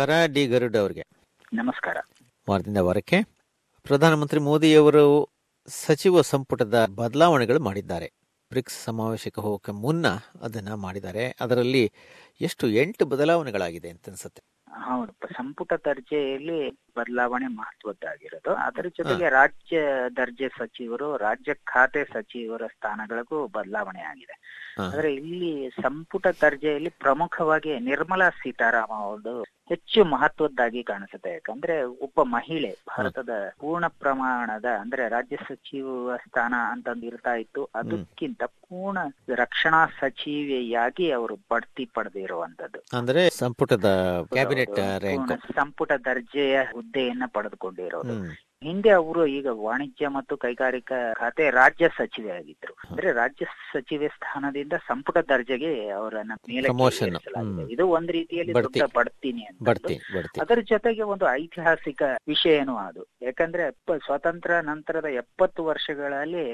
ನಮಸ್ಕಾರ ಡಿ ಗರುಡ್ ಅವರಿಗೆ. ನಮಸ್ಕಾರ. ವಾರದಿಂದ ವಾರಕ್ಕೆ ಪ್ರಧಾನಮಂತ್ರಿ ಮೋದಿಯವರು ಸಚಿವ ಸಂಪುಟದ ಬದಲಾವಣೆಗಳು ಮಾಡಿದ್ದಾರೆ. ಬ್ರಿಕ್ಸ್ ಸಮಾವೇಶಕ್ಕೆ ಹೋಗಕ್ಕೆ ಮುನ್ನ ಅದನ್ನ ಮಾಡಿದ್ದಾರೆ. ಅದರಲ್ಲಿ ಎಷ್ಟು ಎಂಟು ಬದಲಾವಣೆಗಳಾಗಿದೆ ಅಂತ ಅನ್ಸುತ್ತೆ ಹೌದು ಸಂಪುಟ ದರ್ಜೆಯಲ್ಲಿ ಬದಲಾವಣೆ ಮಹತ್ವದ್ದಾಗಿರೋದು. ಅದರ ಜೊತೆಗೆ ರಾಜ್ಯ ದರ್ಜೆ ಸಚಿವರು ರಾಜ್ಯ ಖಾತೆ ಸಚಿವರ ಸ್ಥಾನಗಳಿಗೂ ಬದಲಾವಣೆ ಆಗಿದೆ. ಅಂದ್ರೆ ಆದ್ರೆ ಇಲ್ಲಿ ಸಂಪುಟ ದರ್ಜೆಯಲ್ಲಿ ಪ್ರಮುಖವಾಗಿ ನಿರ್ಮಲಾ ಸೀತಾರಾಮ ಅವರು ಹೆಚ್ಚು ಮಹತ್ವದ್ದಾಗಿ ಕಾಣಿಸುತ್ತೆ. ಯಾಕಂದ್ರೆ ಒಬ್ಬ ಮಹಿಳೆ ಭಾರತದ ಪೂರ್ಣ ಪ್ರಮಾಣದ ಅಂದ್ರೆ ರಾಜ್ಯ ಸಚಿವ ಸ್ಥಾನ ಅಂತಂದು ಇರ್ತಾ ಇತ್ತು. ಅದಕ್ಕಿಂತ ಪೂರ್ಣ ರಕ್ಷಣಾ ಸಚಿವೆಯಾಗಿ ಅವರು ಬಡ್ತಿ ಪಡೆದಿರುವಂತದ್ದು ಅಂದ್ರೆ ಸಂಪುಟದ ಕ್ಯಾಬಿನೆಟ್ ಸಂಪುಟ ದರ್ಜೆಯ ಹುದ್ದೆಯನ್ನ ಪಡೆದುಕೊಂಡಿರೋದು. ಹಿಂದೆ ಅವರು ಈಗ ವಾಣಿಜ್ಯ ಮತ್ತು ಕೈಗಾರಿಕಾ ಖಾತೆ ರಾಜ್ಯ ಸಚಿವೆ ಆಗಿದ್ರು ಅಂದ್ರೆ ರಾಜ್ಯ ಸಚಿವೆ ಸ್ಥಾನದಿಂದ ಸಂಪುಟ ದರ್ಜೆಗೆ ಅವರನ್ನ ಮೇಲೆ. ಇದು ಒಂದ್ ರೀತಿಯಲ್ಲಿ. ದೊಡ್ಡ ಬಡ್ತೀನಿ ಅಂತ ಅದರ ಜೊತೆಗೆ ಒಂದು ಐತಿಹಾಸಿಕ ವಿಷಯನೂ ಅದು? ಯಾಕಂದ್ರೆ ಸ್ವತಂತ್ರ ಸ್ವಾತಂತ್ರ್ಯ ನಂತರದ ಎಪ್ಪತ್ತು ವರ್ಷಗಳಲ್ಲಿ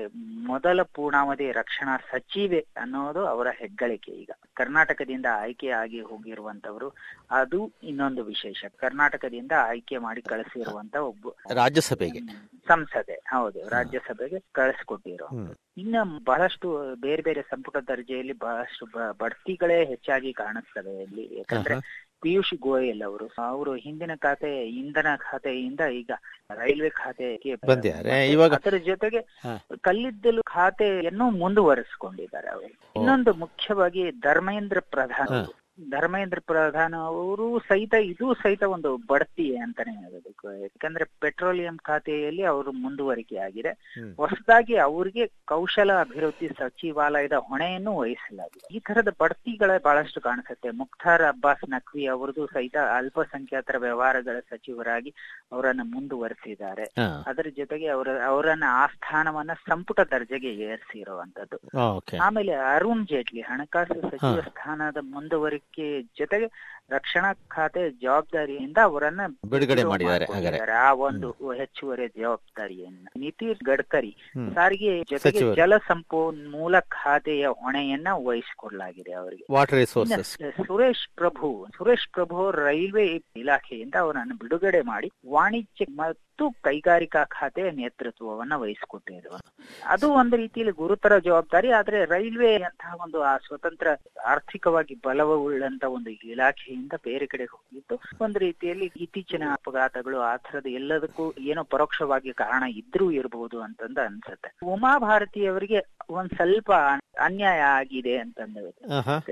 ಮೊದಲ ಪೂರ್ಣಾವಧಿ ರಕ್ಷಣಾ ಸಚಿವೆ ಅನ್ನೋದು ಅವರ ಹೆಗ್ಗಳಿಕೆ ಈಗ. ಕರ್ನಾಟಕದಿಂದ ಆಯ್ಕೆ ಆಗಿ ಹೋಗಿರುವಂತವರು ಅದು ಇನ್ನೊಂದು ವಿಶೇಷ. ಕರ್ನಾಟಕದಿಂದ ಆಯ್ಕೆ ಮಾಡಿ ಕಳಿಸಿರುವಂತ ಒಬ್ಬ ರಾಜ್ಯಸಭೆಗೆ ಸಂಸದೆ ಹೌದು ರಾಜ್ಯಸಭೆಗೆ ಕಳಿಸ್ಕೊಟ್ಟಿರೋ ಇನ್ನ ಬಹಳಷ್ಟು ಬೇರೆ ಬೇರೆ ಸಂಪುಟ ದರ್ಜೆಯಲ್ಲಿ ಬಹಳಷ್ಟು ಬಡ್ತಿಗಳೇ ಹೆಚ್ಚಾಗಿ ಕಾಣಿಸ್ತವೆ ಇಲ್ಲಿ. ಯಾಕಂದ್ರೆ. ಪಿಯೂಷ್ ಗೋಯಲ್ ಅವರು ಅವರು ಹಿಂದಿನ ಖಾತೆ ಇಂಧನ ಖಾತೆಯಿಂದ ಈಗ ರೈಲ್ವೆ ಖಾತೆಗೆ ಬಂದಿದ್ದಾರೆ. ಇವಾಗ- ಅದರ ಜೊತೆಗೆ ಕಲ್ಲಿದ್ದಲು ಖಾತೆಯನ್ನು ಮುಂದುವರಿಸಿಕೊಂಡಿದ್ದಾರೆ ಅವರು. ಇನ್ನೊಂದು ಮುಖ್ಯವಾಗಿ ಧರ್ಮೇಂದ್ರ ಪ್ರಧಾನ್. ಧರ್ಮೇಂದ್ರ ಪ್ರಧಾನ ಅವರು ಸಹಿತ ಇದು ಸಹಿತ ಒಂದು ಬಡ್ತಿ ಅಂತಾನೆ ಹೇಳಬೇಕು. ಯಾಕಂದ್ರೆ ಪೆಟ್ರೋಲಿಯಂ ಖಾತೆಯಲ್ಲಿ ಅವರು ಮುಂದುವರಿಕೆ ಆಗಿದೆ. ಹೊಸದಾಗಿ ಅವರಿಗೆ ಕೌಶಲ ಅಭಿವೃದ್ಧಿ ಸಚಿವಾಲಯದ ಹೊಣೆಯನ್ನು ವಹಿಸಲಾಗಿದೆ. ಈ ತರದ ಬಡ್ತಿಗಳೇ ಬಹಳಷ್ಟು ಕಾಣಿಸುತ್ತೆ. ಮುಖ್ತಾರ್ ಅಬ್ಬಾಸ್ ನಕ್ವಿ ಅವರದು ಸಹಿತ ಅಲ್ಪಸಂಖ್ಯಾತರ ವ್ಯವಹಾರಗಳ ಸಚಿವರಾಗಿ ಅವರನ್ನು ಮುಂದುವರಿಸಿದ್ದಾರೆ. ಅದರ ಜೊತೆಗೆ ಅವರ ಅವರನ್ನ ಆ ಸ್ಥಾನವನ್ನ ಸಂಪುಟ ದರ್ಜೆಗೆ ಏರಿಸಿರುವಂತದ್ದು ಆಮೇಲೆ ಅರುಣ್ ಜೇಟ್ಲಿ ಹಣಕಾಸು ಸಚಿವ ಸ್ಥಾನದ ಮುಂದುವರಿಕೆ ಜೊತೆಗೆ ರಕ್ಷಣಾ ಖಾತೆ ಜವಾಬ್ದಾರಿಯಿಂದ ಅವರನ್ನ ಬಿಡುಗಡೆ ಮಾಡಿದ್ದಾರೆ ಆ ಒಂದು ಹೆಚ್ಚುವರಿ ಜವಾಬ್ದಾರಿಯನ್ನ. ನಿತೀಶ್ ಗಡ್ಕರಿ. ಸಾರಿಗೆ ಜೊತೆಗೆ. ಜಲ ಸಂಪನ್ಮೂಲ ಖಾತೆಯ ಹೊಣೆಯನ್ನ ವಹಿಸಿಕೊಳ್ಳಲಾಗಿದೆ ಅವರಿಗೆ. ವಾಟರ್ ಸುರೇಶ್ ಪ್ರಭು ಸುರೇಶ್ ಪ್ರಭು ರೈಲ್ವೆ ಇಲಾಖೆಯಿಂದ ಅವರನ್ನು ಬಿಡುಗಡೆ ಮಾಡಿ ವಾಣಿಜ್ಯ ಮತ್ತು ಕೈಗಾರಿಕಾ ಖಾತೆಯ ನೇತೃತ್ವವನ್ನ ವಹಿಸಿಕೊಟ್ಟಿದ್ರು ಅದು ಒಂದು ರೀತಿಯಲ್ಲಿ ಗುರುತರ ಜವಾಬ್ದಾರಿ ಆದ್ರೆ ರೈಲ್ವೆ ಅಂತಹ ಒಂದು ಆ ಸ್ವತಂತ್ರ ಆರ್ಥಿಕವಾಗಿ ಬಲವುಳ್ಳಂತ ಒಂದು ಇಲಾಖೆಯಿಂದ ಬೇರೆ ಕಡೆ ಹೋಗಿದ್ದು ಒಂದು ರೀತಿಯಲ್ಲಿ ಇತ್ತೀಚಿನ ಅಪಘಾತಗಳು ಆ ಥರದ ಎಲ್ಲದಕ್ಕೂ ಏನೋ ಪರೋಕ್ಷವಾಗಿ ಕಾರಣ ಇದ್ರೂ ಇರಬಹುದು ಅಂತಂದ ಅನ್ಸುತ್ತೆ. ಉಮಾ ಭಾರತಿಯವರಿಗೆ ಒಂದ್ ಸ್ವಲ್ಪ ಅನ್ಯಾಯ ಆಗಿದೆ ಅಂತಂದ್ರೆ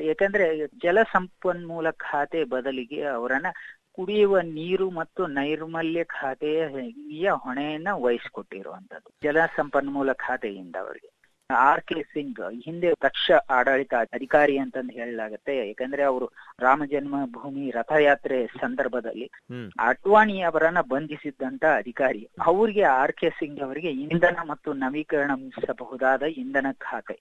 ಯಾಕಂದ್ರೆ ಜಲ ಸಂಪನ್ಮೂಲ ಖಾತೆ ಬದಲಿಗೆ ಅವರನ್ನ ಕುಡಿಯುವ ನೀರು ಮತ್ತು ನೈರ್ಮಲ್ಯ ಖಾತೆಯ ಹೊಣೆಯನ್ನ ವಹಿಸಿಕೊಟ್ಟಿರುವಂತದ್ದು ಜಲ ಸಂಪನ್ಮೂಲ ಖಾತೆಯಿಂದ ಅವರಿಗೆ. ಆರ್ ಕೆ ಸಿಂಗ್ ಹಿಂದೆ ದಕ್ಷ ಆಡಳಿತ ಅಧಿಕಾರಿ ಅಂತಂದು ಹೇಳಲಾಗತ್ತೆ ಯಾಕಂದ್ರೆ ಅವರು ರಾಮ ಜನ್ಮಭೂಮಿ ರಥಯಾತ್ರೆ ಸಂದರ್ಭದಲ್ಲಿ ಅಡ್ವಾಣಿ ಅವರನ್ನ ಬಂಧಿಸಿದ್ದಂತ ಅಧಿಕಾರಿ. ಅವರಿಗೆ ಆರ್ ಕೆ ಸಿಂಗ್ ಅವರಿಗೆ ಇಂಧನ ಮತ್ತು ನವೀಕರಣಿಸಬಹುದಾದ ಇಂಧನ ಖಾತೆ.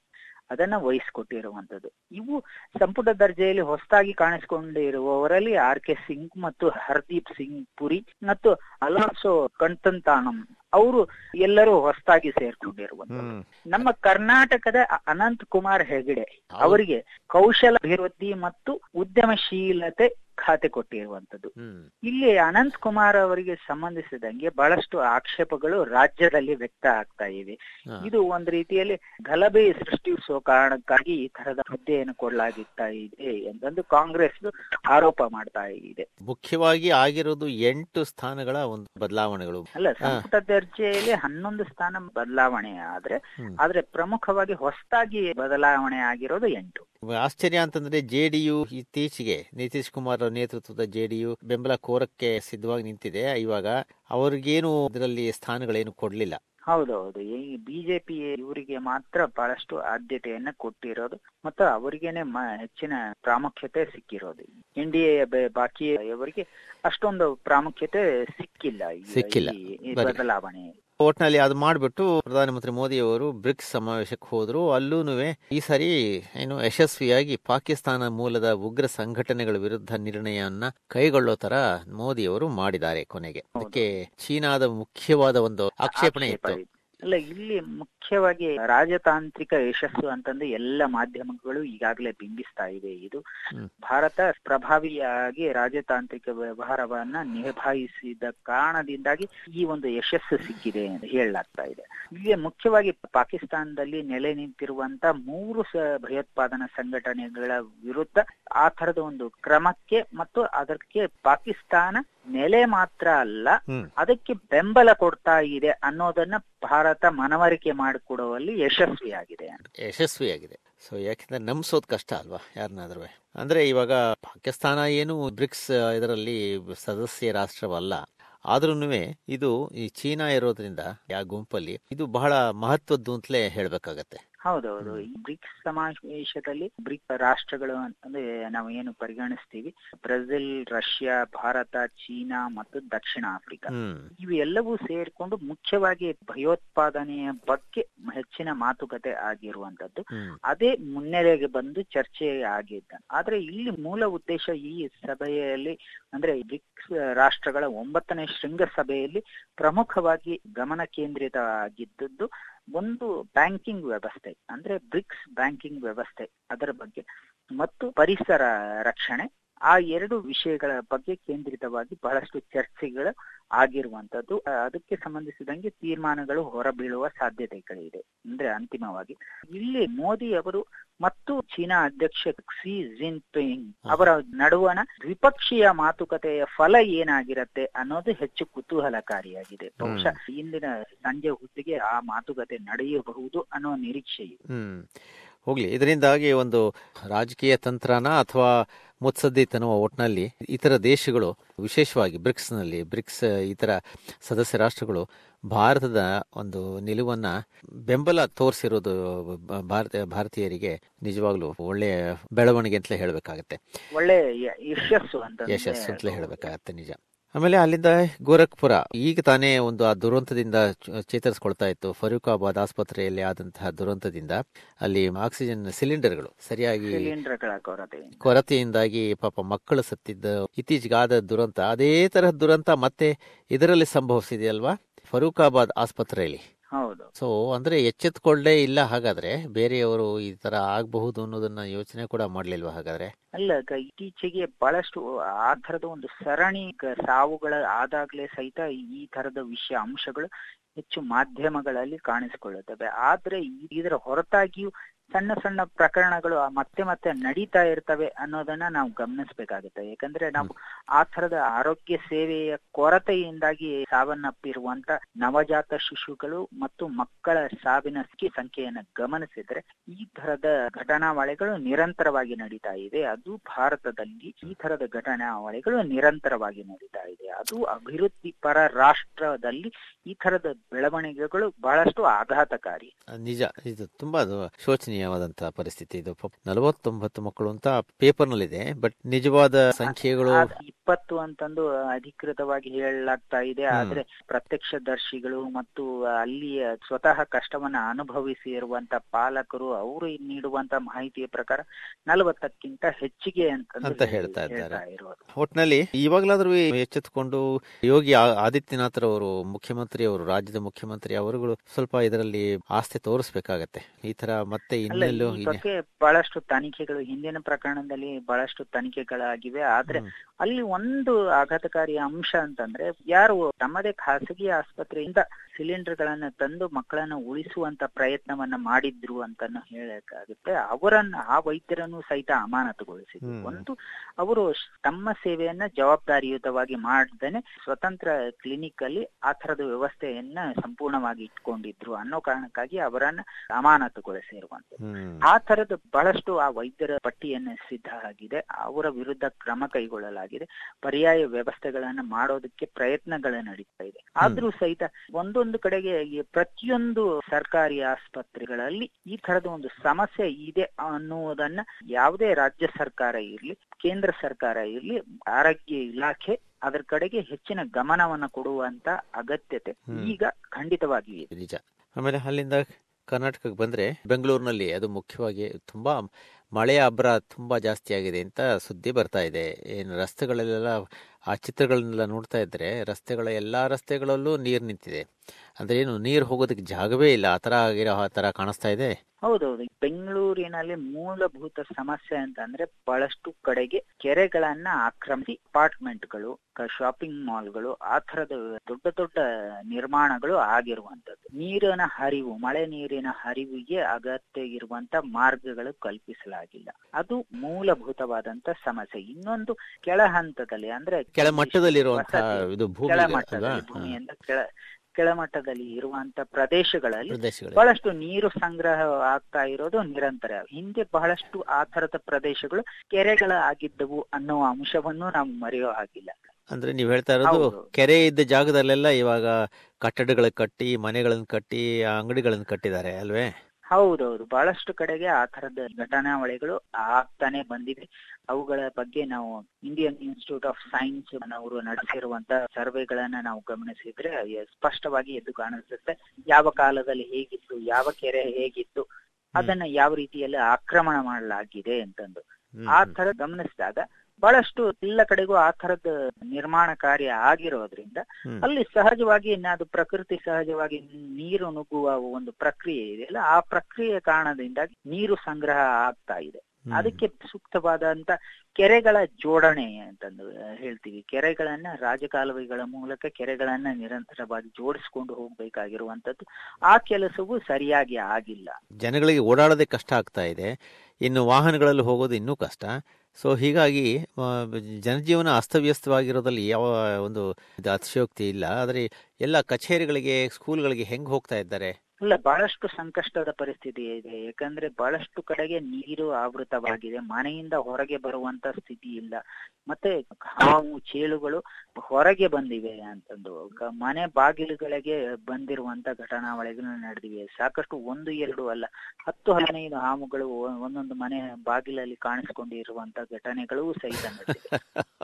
ಅದನ್ನ ವಹಿಸ್ಕೊಟ್ಟಿರುವಂತದ್ದು ಇವು ಸಂಪುಟ ದರ್ಜೆಯಲ್ಲಿ ಹೊಸದಾಗಿ ಕಾಣಿಸಿಕೊಂಡಿರುವವರಲ್ಲಿ ಆರ್ ಕೆ ಸಿಂಗ್ ಮತ್ತು ಹರ್ದೀಪ್ ಸಿಂಗ್ ಪುರಿ ಮತ್ತು ಅಲಾಸೋ ಕಣ್ತಂತಾನಂ. ಅವರು ಎಲ್ಲರೂ ಹೊಸದಾಗಿ ಸೇರ್ಕೊಂಡಿರುವಂತದ್ದು ನಮ್ಮ ಕರ್ನಾಟಕದ ಅನಂತ್ ಕುಮಾರ್ ಹೆಗಡೆ ಅವರಿಗೆ ಕೌಶಲ ಅಭಿವೃದ್ಧಿ ಮತ್ತು ಉದ್ಯಮಶೀಲತೆ ಖಾತೆ ಕೊಟ್ಟಿರುವಂತದ್ದು ಇಲ್ಲಿ ಅನಂತ್ ಕುಮಾರ್ ಅವರಿಗೆ ಸಂಬಂಧಿಸಿದಂಗೆ ಬಹಳಷ್ಟು ಆಕ್ಷೇಪಗಳು ರಾಜ್ಯದಲ್ಲಿ ವ್ಯಕ್ತ ಆಗ್ತಾ ಇವೆ. ಇದು ಒಂದು ರೀತಿಯಲ್ಲಿ ಗಲಭೆ ಸೃಷ್ಟಿಸುವ ಕಾರಣಕ್ಕಾಗಿ ಈ ತರದ ಹುದ್ದೆಯನ್ನು ಕೊಡಲಾಗುತ್ತಾ ಇದೆ ಎಂತಂದು ಕಾಂಗ್ರೆಸ್ ಆರೋಪ ಮಾಡ್ತಾ ಇದೆ. ಮುಖ್ಯವಾಗಿ ಆಗಿರೋದು ಎಂಟು ಸ್ಥಾನಗಳ ಒಂದು ಬದಲಾವಣೆಗಳು. ಅಲ್ಲ ಸಂಪುಟ ದರ್ಜೆಯಲ್ಲಿ ಹನ್ನೊಂದು ಸ್ಥಾನ ಬದಲಾವಣೆ ಆದ್ರೆ. ಆದ್ರೆ ಪ್ರಮುಖವಾಗಿ ಹೊಸದಾಗಿ ಬದಲಾವಣೆ ಆಗಿರೋದು ಎಂಟು. ಆಶ್ಚರ್ಯ ಅಂತಂದ್ರೆ ಜೆಡಿಯು ಇತ್ತೀಚೆಗೆ ನಿತೀಶ್ ಕುಮಾರ್ ನೇತೃತ್ವದ ಜೆಡಿಯು ಬೆಂಬಲ ಕೋರಕ್ಕೆ ಸಿದ್ಧವಾಗಿ ನಿಂತಿದೆ. ಇವಾಗ ಅವ್ರಿಗೇನು ಇದರಲ್ಲಿ ಸ್ಥಾನಗಳೇನು ಕೊಡ್ಲಿಲ್ಲ? ಹೌದೌದು. ಈ ಬಿಜೆಪಿ ಇವರಿಗೆ ಮಾತ್ರ ಬಹಳಷ್ಟು ಆದ್ಯತೆಯನ್ನ ಕೊಟ್ಟಿರೋದು ಮತ್ತು ಅವರಿಗೇನೆ ಹೆಚ್ಚಿನ ಪ್ರಾಮುಖ್ಯತೆ ಸಿಕ್ಕಿರೋದು. ಎನ್ ಡಿ ಎ ಬಾಕಿ ಅವರಿಗೆ ಅಷ್ಟೊಂದು ಪ್ರಾಮುಖ್ಯತೆ ಸಿಕ್ಕಿಲ್ಲ. ಈ- ಸಿಕ್ಕಿಲ್ಲ. ಬದಲಾವಣೆ ಒಟ್ನಲ್ಲಿ ಅದು ಮಾಡಿಬಿಟ್ಟು ಪ್ರಧಾನಮಂತ್ರಿ ಮೋದಿ ಅವರು ಬ್ರಿಕ್ಸ್ ಸಮಾವೇಶಕ್ಕೆ ಹೋದ್ರು. ಅಲ್ಲೂ ಈ ಸಾರಿ ಏನು ಯಶಸ್ವಿಯಾಗಿ ಪಾಕಿಸ್ತಾನ ಮೂಲದ ಉಗ್ರ ಸಂಘಟನೆಗಳ ವಿರುದ್ಧ ನಿರ್ಣಯವನ್ನ ಕೈಗೊಳ್ಳೋ ತರ ಮೋದಿ ಅವರು ಮಾಡಿದ್ದಾರೆ ಕೊನೆಗೆ. ಅದಕ್ಕೆ ಚೀನಾದ ಮುಖ್ಯವಾದ ಒಂದು ಆಕ್ಷೇಪಣೆ ಇತ್ತು. ಅಲ್ಲ ಇಲ್ಲಿ ಮುಖ್ಯವಾಗಿ ರಾಜತಾಂತ್ರಿಕ ಯಶಸ್ಸು ಅಂತಂದ್ರೆ ಎಲ್ಲ ಮಾಧ್ಯಮಗಳು ಈಗಾಗಲೇ ಬಿಂಬಿಸ್ತಾ ಇದೆ. ಇದು ಭಾರತ ಪ್ರಭಾವಿಯಾಗಿ ರಾಜತಾಂತ್ರಿಕ ವ್ಯವಹಾರವನ್ನ ನಿಭಾಯಿಸಿದ ಕಾರಣದಿಂದಾಗಿ ಈ ಒಂದು ಯಶಸ್ಸು ಸಿಕ್ಕಿದೆ ಅಂತ ಹೇಳಲಾಗ್ತಾ ಇದೆ. ಇಲ್ಲಿ ಮುಖ್ಯವಾಗಿ ಪಾಕಿಸ್ತಾನದಲ್ಲಿ ನೆಲೆ ನಿಂತಿರುವಂತ ಮೂರು ಭಯೋತ್ಪಾದನಾ ಸಂಘಟನೆಗಳ ವಿರುದ್ಧ ಆ ತರದ ಒಂದು ಕ್ರಮಕ್ಕೆ ಮತ್ತು ಅದಕ್ಕೆ ಪಾಕಿಸ್ತಾನ ನೆಲೆ ಮಾತ್ರ ಅಲ್ಲ ಅದಕ್ಕೆ ಬೆಂಬಲ ಕೊಡ್ತಾ ಇದೆ ಅನ್ನೋದನ್ನ ಭಾರತ ಮನವರಿಕೆ ಮಾಡಿಕೊಡುವಲ್ಲಿ ಯಶಸ್ವಿಯಾಗಿದೆ ಯಶಸ್ವಿಯಾಗಿದೆ. ಸೊ ಯಾಕೆಂದ್ರೆ ನಂಬಿಸೋದು ಕಷ್ಟ ಅಲ್ವಾ ಯಾರನ್ನಾದ್ರೂ ಅಂದ್ರೆ ಇವಾಗ ಪಾಕಿಸ್ತಾನ ಏನು ಬ್ರಿಕ್ಸ್ ಇದರಲ್ಲಿ ಸದಸ್ಯ ರಾಷ್ಟ್ರವಲ್ಲ ಆದ್ರೂ ಇದು ಈ ಚೀನಾ ಇರೋದ್ರಿಂದ ಯಾವ ಗುಂಪಲ್ಲಿ ಇದು ಬಹಳ ಮಹತ್ವದ್ದು ಅಂತಲೇ ಹೇಳ್ಬೇಕಾಗತ್ತೆ. ಹೌದೌದು ಈ ಬ್ರಿಕ್ಸ್ ಸಮಾವೇಶದಲ್ಲಿ ಬ್ರಿಕ್ ರಾಷ್ಟ್ರಗಳು ಅಂದ್ರೆ ನಾವು ಏನು ಪರಿಗಣಿಸ್ತೀವಿ? ಬ್ರೆಜಿಲ್ ರಷ್ಯಾ ಭಾರತ ಚೀನಾ ಮತ್ತು ದಕ್ಷಿಣ ಆಫ್ರಿಕಾ. ಇವೆಲ್ಲವೂ ಸೇರಿಕೊಂಡು ಮುಖ್ಯವಾಗಿ ಭಯೋತ್ಪಾದನೆಯ ಬಗ್ಗೆ ಹೆಚ್ಚಿನ ಮಾತುಕತೆ ಆಗಿರುವಂತದ್ದು ಅದೇ ಮುನ್ನೆಲೆಗೆ ಬಂದು ಚರ್ಚೆ ಆಗಿದ್ದ. ಆದ್ರೆ ಇಲ್ಲಿ ಮೂಲ ಉದ್ದೇಶ ಈ ಸಭೆಯಲ್ಲಿ ಅಂದ್ರೆ ಬ್ರಿಕ್ಸ್ ರಾಷ್ಟ್ರಗಳ ಒಂಬತ್ತನೇ ಶೃಂಗಸಭೆಯಲ್ಲಿ ಪ್ರಮುಖವಾಗಿ ಗಮನ ಕೇಂದ್ರಿತವಾಗಿದ್ದದ್ದು ಒಂದು ಬ್ಯಾಂಕಿಂಗ್ ವ್ಯವಸ್ಥೆ ಅಂದ್ರೆ ಬ್ರಿಕ್ಸ್ ಬ್ಯಾಂಕಿಂಗ್ ವ್ಯವಸ್ಥೆ ಅದರ ಬಗ್ಗೆ ಮತ್ತು ಪರಿಸರ ರಕ್ಷಣೆ ಆ ಎರಡು ವಿಷಯಗಳ ಬಗ್ಗೆ ಕೇಂದ್ರಿತವಾಗಿ ಬಹಳಷ್ಟು ಚರ್ಚೆಗಳು ಆಗಿರುವಂತದ್ದು ಅದಕ್ಕೆ ಸಂಬಂಧಿಸಿದಂಗೆ ತೀರ್ಮಾನಗಳು ಹೊರಬೀಳುವ ಸಾಧ್ಯತೆಗಳಿದೆ. ಅಂದ್ರೆ ಅಂತಿಮವಾಗಿ ಇಲ್ಲಿ ಮೋದಿ ಅವರು ಮತ್ತು ಚೀನಾ ಅಧ್ಯಕ್ಷ ಕ್ಸಿ ಜಿನ್ಪಿಂಗ್ ಅವರ ನಡುವಣ ದ್ವಿಪಕ್ಷೀಯ ಮಾತುಕತೆಯ ಫಲ ಏನಾಗಿರತ್ತೆ ಅನ್ನೋದು ಹೆಚ್ಚು ಕುತೂಹಲಕಾರಿಯಾಗಿದೆ. ಬಹುಶಃ ಇಂದಿನ ಸಂಜೆ ಹೊತ್ತಿಗೆ ಆ ಮಾತುಕತೆ ನಡೆಯಬಹುದು ಅನ್ನೋ ನಿರೀಕ್ಷೆ ಇದೆ ಹೋಗ್ಲಿ ಇದರಿಂದಾಗಿ ಒಂದು ರಾಜಕೀಯ ತಂತ್ರನ ಅಥವಾ ಮುತ್ಸದ್ದಿತನೋ ಒಟ್ನಲ್ಲಿ ಇತರ ದೇಶಗಳು ವಿಶೇಷವಾಗಿ ಬ್ರಿಕ್ಸ್ನಲ್ಲಿ ಬ್ರಿಕ್ಸ್ ಇತರ ಸದಸ್ಯ ರಾಷ್ಟ್ರಗಳು ಭಾರತದ ಒಂದು ನಿಲುವನ್ನ ಬೆಂಬಲ ತೋರಿಸಿರೋದು ಭಾರತ ಭಾರತೀಯರಿಗೆ ನಿಜವಾಗ್ಲೂ ಒಳ್ಳೆಯ ಬೆಳವಣಿಗೆ ಅಂತಲೇ ಹೇಳಬೇಕಾಗತ್ತೆ. ಒಳ್ಳೆ ಯಶಸ್ಸು ಯಶಸ್ಸು ಅಂತಲೇ ಹೇಳಬೇಕಾಗತ್ತೆ ನಿಜ. ಆಮೇಲೆ ಅಲ್ಲಿಂದ ಗೋರಖ್ಪುರ. ಈಗ ತಾನೇ ಒಂದು ಆ ದುರಂತದಿಂದ ಚೇತರಿಸಿಕೊಳ್ತಾ ಇತ್ತು. ಫರೂಕಾಬಾದ್ ಆಸ್ಪತ್ರೆಯಲ್ಲಿ ಆದಂತಹ ದುರಂತದಿಂದ ಅಲ್ಲಿ ಆಕ್ಸಿಜನ್ ಸಿಲಿಂಡರ್ಗಳು ಸರಿಯಾಗಿ ಕೊರತೆಯಿಂದಾಗಿ ಪಾಪ ಮಕ್ಕಳು ಸತ್ತಿದ್ದ ಇತ್ತೀಚೆಗೆ ಆದ ದುರಂತ. ಅದೇ ತರಹ ದುರಂತ ಮತ್ತೆ ಇದರಲ್ಲಿ ಸಂಭವಿಸಿದೆಯಲ್ವಾ ಫರೂಕಾಬಾದ್ ಆಸ್ಪತ್ರೆಯಲ್ಲಿ. ಹೌದು. ಸೊ ಅಂದ್ರೆ ಎಚ್ಚೆತ್ಕೊಳ್ಳೇ ಇಲ್ಲ ಹಾಗಾದ್ರೆ ಬೇರೆಯವರು ಈ ತರ ಆಗಬಹುದು ಅನ್ನೋದನ್ನ ಯೋಚನೆ ಕೂಡ ಮಾಡ್ಲಿಲ್ವಾ ಹಾಗಾದ್ರೆ? ಅಲ್ಲ ಇತ್ತೀಚೆಗೆ ಬಹಳಷ್ಟು ಆ ತರದ ಒಂದು ಸರಣಿ ಸಾವುಗಳ ಆದಾಗ್ಲೇ ಸಹಿತ ಈ ತರದ ವಿಷಯ ಅಂಶಗಳು ಹೆಚ್ಚು ಮಾಧ್ಯಮಗಳಲ್ಲಿ ಕಾಣಿಸಿಕೊಳ್ಳುತ್ತವೆ. ಆದ್ರೆ ಇದರ ಹೊರತಾಗಿಯೂ ಸಣ್ಣ ಸಣ್ಣ ಪ್ರಕರಣಗಳು ಮತ್ತೆ ಮತ್ತೆ ನಡೀತಾ ಇರ್ತವೆ ಅನ್ನೋದನ್ನ ನಾವು ಗಮನಿಸಬೇಕಾಗುತ್ತೆ. ಯಾಕಂದ್ರೆ ನಾವು ಆ ತರದ ಆರೋಗ್ಯ ಸೇವೆಯ ಕೊರತೆಯಿಂದಾಗಿ ಸಾವನ್ನಪ್ಪಿರುವಂತ ನವಜಾತ ಶಿಶುಗಳು ಮತ್ತು ಮಕ್ಕಳ ಸಾವಿನ ಸಂಖ್ಯೆಯನ್ನು ಗಮನಿಸಿದ್ರೆ ಈ ತರದ ಘಟನಾವಳಿಗಳು ನಿರಂತರವಾಗಿ ನಡೀತಾ ಇದೆ. ಅದು ಭಾರತದಲ್ಲಿ ಈ ತರದ ಘಟನಾವಳಿಗಳು ನಿರಂತರವಾಗಿ ನಡೀತಾ ಇದೆ. ಅದು ಅಭಿವೃದ್ಧಿ ಪರ ರಾಷ್ಟ್ರದಲ್ಲಿ ಈ ತರದ ಬೆಳವಣಿಗೆಗಳು ಬಹಳಷ್ಟು ಆಘಾತಕಾರಿ. ನಿಜ. ಇದು ತುಂಬಾ ಅದು ಶೋಚನೀಯವಾದಂತಹ ಪರಿಸ್ಥಿತಿ ಇದು. ನಲವತ್ತೊಂಬತ್ತು ಮಕ್ಕಳು ಅಂತ ಪೇಪರ್ ನಲ್ಲಿದೆ ಬಟ್ ನಿಜವಾದ ಸಂಖ್ಯೆಗಳು ಇಪ್ಪತ್ತು ಅಂತಂದು ಅಧಿಕೃತವಾಗಿ ಹೇಳಲಾಗ್ತಾ ಇದೆ. ಆದ್ರೆ ಪ್ರತ್ಯಕ್ಷದರ್ಶಿಗಳು ಮತ್ತು ಅಲ್ಲಿಯ ಸ್ವತಃ ಕಷ್ಟವನ್ನ ಅನುಭವಿಸಿ ಇರುವಂತ ಪಾಲಕರು ಅವರು ನೀಡುವಂತ ಮಾಹಿತಿಯ ಪ್ರಕಾರ ನಲವತ್ತಕ್ಕಿಂತ ಹೆಚ್ಚಿಗೆ ಅಂತ ಹೇಳ್ತಾ ಇದ್ದಾರೆ. ಒಟ್ನಲ್ಲಿ ಇವಾಗಲಾದ್ರೂ ಎಚ್ಚೆತ್ತುಕೊಂಡು ಯೋಗಿ ಆದಿತ್ಯನಾಥ್ ಅವರು ಮುಖ್ಯಮಂತ್ರಿ ಅವರು ರಾಜ್ಯದ ಮುಖ್ಯಮಂತ್ರಿ ಅವರುಗಳು ಸ್ವಲ್ಪ ಇದರಲ್ಲಿ ಆಸ್ತಿ ತೋರಿಸ್ಬೇಕಾಗತ್ತೆ. ಈ ತರ ಮತ್ತೆ ಅಲ್ಲ ಈ ಬಗ್ಗೆ ಬಹಳಷ್ಟು ತನಿಖೆಗಳು ಹಿಂದಿನ ಪ್ರಕರಣದಲ್ಲಿ ಬಹಳಷ್ಟು ತನಿಖೆಗಳಾಗಿವೆ. ಆದ್ರೆ ಅಲ್ಲಿ ಒಂದು ಆಘಾತಕಾರಿ ಅಂಶ ಅಂತಂದ್ರೆ ಯಾರು ತಮ್ಮದೇ ಖಾಸಗಿ ಆಸ್ಪತ್ರೆಯಿಂದ ಸಿಲಿಂಡರ್ ಗಳನ್ನ ತಂದು ಮಕ್ಕಳನ್ನ ಉಳಿಸುವಂತ ಪ್ರಯತ್ನವನ್ನ ಮಾಡಿದ್ರು ಅಂತಾನು ಹೇಳಕ್ಕಾಗುತ್ತೆ. ಅವರನ್ನ ಆ ವೈದ್ಯರನ್ನು ಸಹಿತ ಅಮಾನತುಗೊಳಿಸಿದ್ರು. ಒಂದು ಅವರು ತಮ್ಮ ಸೇವೆಯನ್ನ ಜವಾಬ್ದಾರಿಯುತವಾಗಿ ಮಾಡದೇನೆ ಸ್ವತಂತ್ರ ಕ್ಲಿನಿಕ್ ಅಲ್ಲಿ ಆ ತರದ ವ್ಯವಸ್ಥೆಯನ್ನ ಸಂಪೂರ್ಣವಾಗಿ ಇಟ್ಕೊಂಡಿದ್ರು ಅನ್ನೋ ಕಾರಣಕ್ಕಾಗಿ ಅವರನ್ನ ಅಮಾನತುಗೊಳಿಸಿರುವಂತ ಆ ತರದ ಬಹಳಷ್ಟು ಆ ವೈದ್ಯರ ಪಟ್ಟಿಯನ್ನ ಸಿದ್ಧ ಆಗಿದೆ. ಅವರ ವಿರುದ್ಧ ಕ್ರಮ ಕೈಗೊಳ್ಳಲಾಗಿದೆ. ಪರ್ಯಾಯ ವ್ಯವಸ್ಥೆಗಳನ್ನ ಮಾಡೋದಕ್ಕೆ ಪ್ರಯತ್ನಗಳ ನಡೀತಾ ಇದೆ. ಆದ್ರೂ ಸಹಿತ ಒಂದೊಂದು ಕಡೆಗೆ ಪ್ರತಿಯೊಂದು ಸರ್ಕಾರಿ ಆಸ್ಪತ್ರೆಗಳಲ್ಲಿ ಈ ತರದ ಒಂದು ಸಮಸ್ಯೆ ಇದೆ ಅನ್ನುವುದನ್ನ ಯಾವುದೇ ರಾಜ್ಯ ಸರ್ಕಾರ ಇರ್ಲಿ ಕೇಂದ್ರ ಸರ್ಕಾರ ಇರ್ಲಿ ಆರೋಗ್ಯ ಇಲಾಖೆ ಅದರ ಕಡೆಗೆ ಹೆಚ್ಚಿನ ಗಮನವನ್ನು ಕೊಡುವಂತ ಅಗತ್ಯತೆ ಈಗ ಖಂಡಿತವಾಗಿಯೇ ನಿಜ. ಆಮೇಲೆ ಅಲ್ಲಿಂದ ಕರ್ನಾಟಕಕ್ಕೆ ಬಂದರೆ ಬೆಂಗಳೂರಿನಲ್ಲಿ ಅದು ಮುಖ್ಯವಾಗಿ ತುಂಬ ಮಳೆಯ ಅಬ್ಬರ ತುಂಬ ಜಾಸ್ತಿ ಆಗಿದೆ ಅಂತ ಸುದ್ದಿ ಬರ್ತಾ ಇದೆ. ಏನು ರಸ್ತೆಗಳಲ್ಲೆಲ್ಲ ಆ ಚಿತ್ರಗಳನ್ನೆಲ್ಲ ನೋಡ್ತಾ ಇದ್ದರೆ ರಸ್ತೆಗಳ ಎಲ್ಲ ರಸ್ತೆಗಳಲ್ಲೂ ನೀರು ನಿಂತಿದೆ. ಅಂದ್ರೆ ಏನು, ನೀರು ಹೋಗೋದಕ್ಕೆ ಜಾಗವೇ ಇಲ್ಲ. ಆ ತರ ಆಗಿರೋ ಆ ತರ ಕಾಣಿಸ್ತಾ ಇದೆ? ಹೌದೌದು. ಬೆಂಗಳೂರಿನಲ್ಲಿ ಮೂಲಭೂತ ಸಮಸ್ಯೆ ಅಂತ ಅಂದ್ರೆ ಬಹಳಷ್ಟು ಕಡೆಗೆ ಕೆರೆಗಳನ್ನ ಆಕ್ರಮಿಸಿ ಅಪಾರ್ಟ್ಮೆಂಟ್ಗಳು ಶಾಪಿಂಗ್ ಮಾಲ್ಗಳು, ಆ ತರದ ದೊಡ್ಡ ದೊಡ್ಡ ನಿರ್ಮಾಣಗಳು ಆಗಿರುವಂತದ್ದು ನೀರಿನ ಹರಿವು, ಮಳೆ ನೀರಿನ ಹರಿವಿಗೆ ಅಗತ್ಯ ಇರುವಂತ ಮಾರ್ಗಗಳು ಕಲ್ಪಿಸಲಾಗಿಲ್ಲ. ಅದು ಮೂಲಭೂತವಾದಂತ ಸಮಸ್ಯೆ. ಇನ್ನೊಂದು ಕೆಳ ಹಂತದಲ್ಲಿ ಅಂದ್ರೆ ಕೆಳಮಟ್ಟದಲ್ಲಿರುವಂತಹ ಇದು ಭೂಮಿಯಿಂದ ಕೆಳ ಕೆಳಮಟ್ಟದಲ್ಲಿ ಇರುವಂತ ಪ್ರದೇಶಗಳಲ್ಲಿ ಬಹಳಷ್ಟು ನೀರು ಸಂಗ್ರಹ ಆಗ್ತಾ ಇರೋದು ನಿರಂತರ. ಹಿಂದೆ ಬಹಳಷ್ಟು ಆ ತರದ ಪ್ರದೇಶಗಳು ಕೆರೆಗಳ ಆಗಿದ್ದವು ಅನ್ನೋ ಅಂಶವನ್ನು ನಾವು ಮರೆಯೋ ಹಾಗಿಲ್ಲ. ಅಂದ್ರೆ ನೀವ್ ಹೇಳ್ತಾ ಇರೋದು ಕೆರೆ ಇದ್ದ ಜಾಗದಲ್ಲೆಲ್ಲ ಇವಾಗ ಕಟ್ಟಡಗಳ ಕಟ್ಟಿ ಮನೆಗಳನ್ನ ಕಟ್ಟಿ ಅಂಗಡಿಗಳನ್ನ ಕಟ್ಟಿದ್ದಾರೆ ಅಲ್ವೇ? ಹೌದೌದು. ಬಹಳಷ್ಟು ಕಡೆಗೆ ಆ ತರದ ಘಟನಾವಳಿಗಳು ಆಗ್ತಾನೆ ಬಂದಿದೆ. ಅವುಗಳ ಬಗ್ಗೆ ನಾವು ಇಂಡಿಯನ್ ಇನ್ಸ್ಟಿಟ್ಯೂಟ್ ಆಫ್ ಸೈನ್ಸ್ ಅವರು ನಡೆಸಿರುವಂತ ಸರ್ವೆಗಳನ್ನ ನಾವು ಗಮನಿಸಿದ್ರೆ ಸ್ಪಷ್ಟವಾಗಿ ಎದ್ದು ಕಾಣಿಸುತ್ತೆ. ಯಾವ ಕಾಲದಲ್ಲಿ ಹೇಗಿತ್ತು ಯಾವ ಕೆರೆ ಹೇಗಿತ್ತು ಅದನ್ನ ಯಾವ ರೀತಿಯಲ್ಲಿ ಆಕ್ರಮಣ ಮಾಡಲಾಗಿದೆ ಅಂತಂದು. ಆ ತರ ಗಮನಿಸಿದಾಗ ಬಹಳಷ್ಟು ಎಲ್ಲ ಕಡೆಗೂ ಆ ತರದ ನಿರ್ಮಾಣ ಕಾರ್ಯ ಆಗಿರೋದ್ರಿಂದ ಅಲ್ಲಿ ಸಹಜವಾಗಿ ಅದು ಪ್ರಕೃತಿ ಸಹಜವಾಗಿ ನೀರು ನುಗ್ಗುವ ಒಂದು ಪ್ರಕ್ರಿಯೆ ಇದೆಯಲ್ಲ ಆ ಪ್ರಕ್ರಿಯೆ ಕಾರಣದಿಂದಾಗಿ ನೀರು ಸಂಗ್ರಹ ಆಗ್ತಾ ಇದೆ. ಅದಕ್ಕೆ ಸೂಕ್ತವಾದಂತ ಕೆರೆಗಳ ಜೋಡಣೆ ಅಂತಂದು ಹೇಳ್ತೀವಿ. ಕೆರೆಗಳನ್ನ ರಾಜಕಾಲುವೆಗಳ ಮೂಲಕ ಕೆರೆಗಳನ್ನ ನಿರಂತರವಾಗಿ ಜೋಡಿಸ್ಕೊಂಡು ಹೋಗ್ಬೇಕಾಗಿರುವಂತದ್ದು ಆ ಕೆಲಸವೂ ಸರಿಯಾಗಿ ಆಗಿಲ್ಲ. ಜನಗಳಿಗೆ ಓಡಾಡೋದೇ ಕಷ್ಟ ಆಗ್ತಾ ಇದೆ. ಇನ್ನು ವಾಹನಗಳಲ್ಲಿ ಹೋಗೋದು ಇನ್ನೂ ಕಷ್ಟ. ಸೊ ಹೀಗಾಗಿ ಜನಜೀವನ ಅಸ್ತವ್ಯಸ್ತವಾಗಿರೋದ್ರಲ್ಲಿ ಯಾವ ಒಂದು ಅತಿಶಯೋಕ್ತಿ ಇಲ್ಲ. ಆದರೆ, ಎಲ್ಲ ಕಚೇರಿಗಳಿಗೆ, ಸ್ಕೂಲ್ಗಳಿಗೆ ಹೆಂಗೆ ಹೋಗ್ತಾ ಇದ್ದಾರೆ? ಅಲ್ಲ ಬಹಳಷ್ಟು ಸಂಕಷ್ಟದ ಪರಿಸ್ಥಿತಿ ಇದೆ. ಯಾಕಂದ್ರೆ ಬಹಳಷ್ಟು ಕಡೆಗೆ ನೀರು ಆವೃತವಾಗಿದೆ. ಮನೆಯಿಂದ ಹೊರಗೆ ಬರುವಂತ ಸ್ಥಿತಿ ಇಲ್ಲ. ಮತ್ತೆ ಹಾವು ಚೇಳುಗಳು ಹೊರಗೆ ಬಂದಿವೆ ಅಂತಂದು. ಮನೆ ಬಾಗಿಲುಗಳಿಗೆ ಬಂದಿರುವಂತ ಘಟನಾವಳಿಗಳು ನಡೆದಿವೆ. ಸಾಕಷ್ಟು ಒಂದು ಎರಡು ಅಲ್ಲ ಹತ್ತು ಹದಿನೈದು ಹಾವುಗಳು ಒಂದೊಂದು ಮನೆ ಬಾಗಿಲಲ್ಲಿ ಕಾಣಿಸಿಕೊಂಡಿರುವಂತ ಘಟನೆಗಳು ಸಹಿತ ನಡೆದಿವೆ.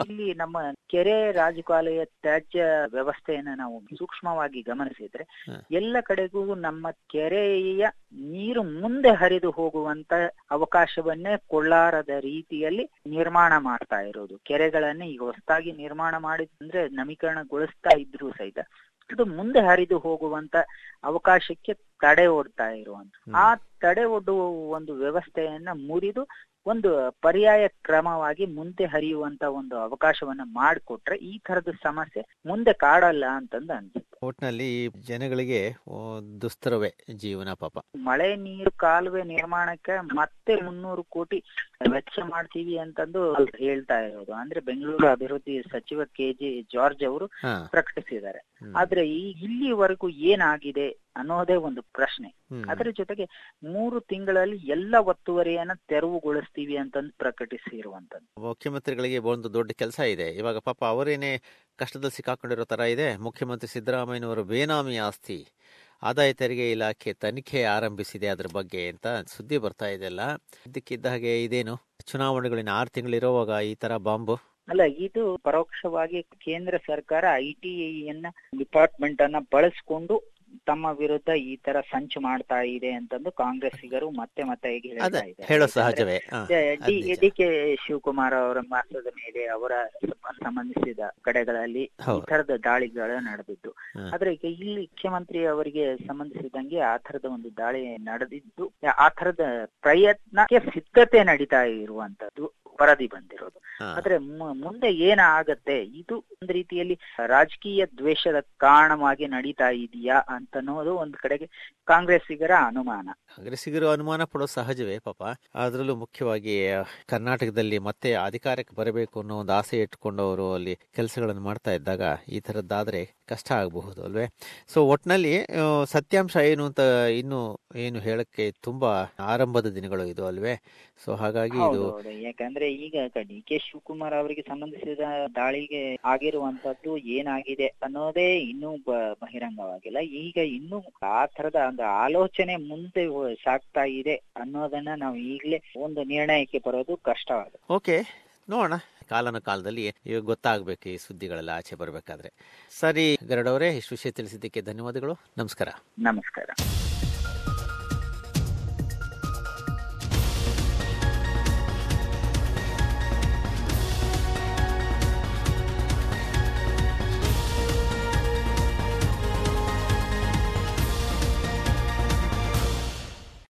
ಇಲ್ಲಿ ನಮ್ಮ ಕೆರೆ ರಾಜಕಾಲಯ ತ್ಯಾಜ್ಯ ವ್ಯವಸ್ಥೆಯನ್ನ ನಾವು ಸೂಕ್ಷ್ಮವಾಗಿ ಗಮನಿಸಿದ್ರೆ. ಎಲ್ಲ ಕಡೆಗೂ ನಮ್ಮ ಕೆರೆಯ ನೀರು ಮುಂದೆ ಹರಿದು ಹೋಗುವಂತ ಅವಕಾಶವನ್ನೇ ಕೊಳ್ಳಾರದ ರೀತಿಯಲ್ಲಿ ನಿರ್ಮಾಣ ಮಾಡ್ತಾ ಇರೋದು. ಕೆರೆಗಳನ್ನೇ ಈಗ ಹೊಸದಾಗಿ ನಿರ್ಮಾಣ ಮಾಡಿದ್ರೆ ನವೀಕರಣಗೊಳಿಸ್ತಾ ಇದ್ರು ಸಹಿತ ಅದು ಮುಂದೆ ಹರಿದು ಹೋಗುವಂತ ಅವಕಾಶಕ್ಕೆ ತಡೆ ಒಡ್ತಾ ಇರುವಂತ. ಆ ತಡೆ ಒಡ್ಡುವ ಒಂದು ವ್ಯವಸ್ಥೆಯನ್ನ ಮುರಿದು ಒಂದು ಪರ್ಯಾಯ ಕ್ರಮವಾಗಿ ಮುಂದೆ ಹರಿಯುವಂತ ಒಂದು ಅವಕಾಶವನ್ನ ಮಾಡಿಕೊಟ್ರೆ ಈ ತರದ ಸಮಸ್ಯೆ ಮುಂದೆ ಕಾಡಲ್ಲ ಅಂತಂದು ಅನ್ಸುತ್ತೆ. ಒಟ್ನಲ್ಲಿ ಜನಗಳಿಗೆ ದುಸ್ತರವೇ ಜೀವನ ಪಾಪ. ಮಳೆ ನೀರು ಕಾಲುವೆ ನಿರ್ಮಾಣಕ್ಕೆ ಮತ್ತೆ ಮುನ್ನೂರು ಕೋಟಿ ವೆಚ್ಚ ಮಾಡ್ತೀವಿ ಅಂತಂದು ಹೇಳ್ತಾ ಇರೋದು. ಅಂದ್ರೆ ಬೆಂಗಳೂರು ಅಭಿವೃದ್ಧಿ ಸಚಿವ ಕೆ ಜಿ ಜಾರ್ಜ್ ಅವರು ಪ್ರಕಟಿಸಿದ್ದಾರೆ. ಆದ್ರೆ ಈ ಇಲ್ಲಿವರೆಗೂ ಏನಾಗಿದೆ ಅನ್ನೋದೇ ಒಂದು ಪ್ರಶ್ನೆ. ಅದರ ಜೊತೆಗೆ ಮೂರು ತಿಂಗಳಲ್ಲಿ ಎಲ್ಲ ಒತ್ತುವರಿಯನ್ನ ತೆರವುಗೊಳಿಸ್ತೀವಿ ಅಂತಂದು ಪ್ರಕಟಿಸಿರುವಂತದ್ದು. ಮುಖ್ಯಮಂತ್ರಿಗಳಿಗೆ ಒಂದು ದೊಡ್ಡ ಕೆಲಸ ಇದೆ. ಇವಾಗ ಪಾಪ ಅವರೇನೆ ಕಷ್ಟದಲ್ಲಿ ಸಿಕ್ಕಾಕೊಂಡಿರೋ ತರ ಇದೆ. ಮುಖ್ಯಮಂತ್ರಿ ಸಿದ್ದರಾಮಯ್ಯನವರು ಬೇನಾಮಿ ಆಸ್ತಿ, ಆದಾಯ ತೆರಿಗೆ ಇಲಾಖೆ ತನಿಖೆ ಆರಂಭಿಸಿದೆ ಅದ್ರ ಬಗ್ಗೆ ಅಂತ ಸುದ್ದಿ ಬರ್ತಾ ಇದೆಲ್ಲ ಇದಕ್ಕಿದ್ದ ಹಾಗೆ ಇದೇನು? ಚುನಾವಣೆಗಳಿನ ಆರು ತಿಂಗಳಿರೋವಾಗ ಈ ತರ ಬಾಂಬ್? ಅಲ್ಲ, ಇದು ಪರೋಕ್ಷವಾಗಿ ಕೇಂದ್ರ ಸರ್ಕಾರ ಐ ಡಿಪಾರ್ಟ್ಮೆಂಟ್ ಅನ್ನ ಬಳಸ್ಕೊಂಡು ತಮ್ಮ ವಿರುದ್ಧ ಈ ತರ ಸಂಚು ಮಾಡ್ತಾ ಇದೆ ಅಂತಂದು ಕಾಂಗ್ರೆಸ್ಸಿಗರು ಮತ್ತೆ ಮತ್ತೆ ಈಗ ಹೇಳ್ತಾ ಇದ್ದಾರೆ. ಹೇಳೋ ಸಹಜವೇ. ಹಾ, ಡಿ ಕೆ ಶಿವಕುಮಾರ್ ಅವರ ಮಾಸದ ಮೇಲೆ ಅವರ ಸಂಬಂಧಿಸಿದ ಕಡೆಗಳಲ್ಲಿ ಈ. ತರದ ದಾಳಿಗಳು ನಡೆದಿದ್ದು. ಹಾ. ಆದ್ರೆ ಈಗ ಇಲ್ಲಿ ಮುಖ್ಯಮಂತ್ರಿ ಅವರಿಗೆ ಸಂಬಂಧಿಸಿದಂಗೆ ಆ ತರದ ಒಂದು ದಾಳಿ ನಡೆದಿದ್ದು ಆ ತರದ ಪ್ರಯತ್ನಕ್ಕೆ ಸಿದ್ಧತೆ ನಡೀತಾ ಇರುವಂತದ್ದು ವರದಿ ಬಂದಿರೋದು. ಆದ್ರೆ ಮುಂದೆ ಏನಾಗತ್ತೆ? ಇದು ಒಂದ್ ರೀತಿಯಲ್ಲಿ ರಾಜಕೀಯ ದ್ವೇಷದ ಕಾರಣವಾಗಿ ನಡೀತಾ ಇದೆಯಾ ಅಂತನ್ನೋದು ಒಂದ್ ಕಡೆಗೆ ಕಾಂಗ್ರೆಸ್ಸಿಗರ ಅನುಮಾನ. ಕಾಂಗ್ರೆಸ್ಸಿಗರು ಅನುಮಾನ ಪಡೋ ಸಹಜವೇ ಪಾಪ. ಅದರಲ್ಲೂ ಮುಖ್ಯವಾಗಿ ಕರ್ನಾಟಕದಲ್ಲಿ ಮತ್ತೆ ಅಧಿಕಾರಕ್ಕೆ ಬರಬೇಕು ಅನ್ನೋ ಒಂದು ಆಸೆ ಇಟ್ಕೊಂಡು ಅವರು ಅಲ್ಲಿ ಕೆಲಸಗಳನ್ನು ಮಾಡ್ತಾ ಇದ್ದಾಗ ಈ ತರದ್ದಾದ್ರೆ ಕಷ್ಟ ಆಗಬಹುದು ಅಲ್ವೇ? ಸೊ ಒಟ್ನಲ್ಲಿ ಸತ್ಯಾಂಶ ಏನು ಅಂತ ಇನ್ನು ಏನು ಹೇಳಕ್ಕೆ ತುಂಬಾ ಆರಂಭದ ದಿನಗಳು ಇದು ಅಲ್ವೇ? ಸೊ ಹಾಗಾಗಿ ಇದು ಯಾಕಂದ್ರೆ ಈಗ ಡಿ ಕೆ ಶಿವಕುಮಾರ್ ಅವರಿಗೆ ಸಂಬಂಧಿಸಿದ ದಾಳಿಗೆ ಆಗಿರುವಂತದ್ದು ಏನಾಗಿದೆ ಅನ್ನೋದೇ ಇನ್ನೂ ಬಹಿರಂಗವಾಗಿಲ್ಲ. ಈಗ ಇನ್ನೂ ಆ ತರದ ಒಂದು ಆಲೋಚನೆ ಮುಂದೆ ಸಾಕ್ತಾ ಸಾಗ್ತಾ ಇದೆ ಅನ್ನೋದನ್ನ ನಾವು ಈಗಲೇ ಒಂದು ನಿರ್ಣಯಕ್ಕೆ ಬರೋದು ಕಷ್ಟವಾದ ಓಕೆ ನೋಡೋಣ. ಕಾಲನ ಕಾಲದಲ್ಲಿ ಇವಾಗ ಗೊತ್ತಾಗಬೇಕು ಈ ಸುದ್ದಿಗಳೆಲ್ಲ ಆಚೆ ಬರಬೇಕಾದ್ರೆ. ಸರಿ ಗರಡವರೇ ಇಷ್ಟು ವಿಷಯ ತಿಳಿಸಿದ್ದಕ್ಕೆ ಧನ್ಯವಾದಗಳು. ನಮಸ್ಕಾರ. ನಮಸ್ಕಾರ.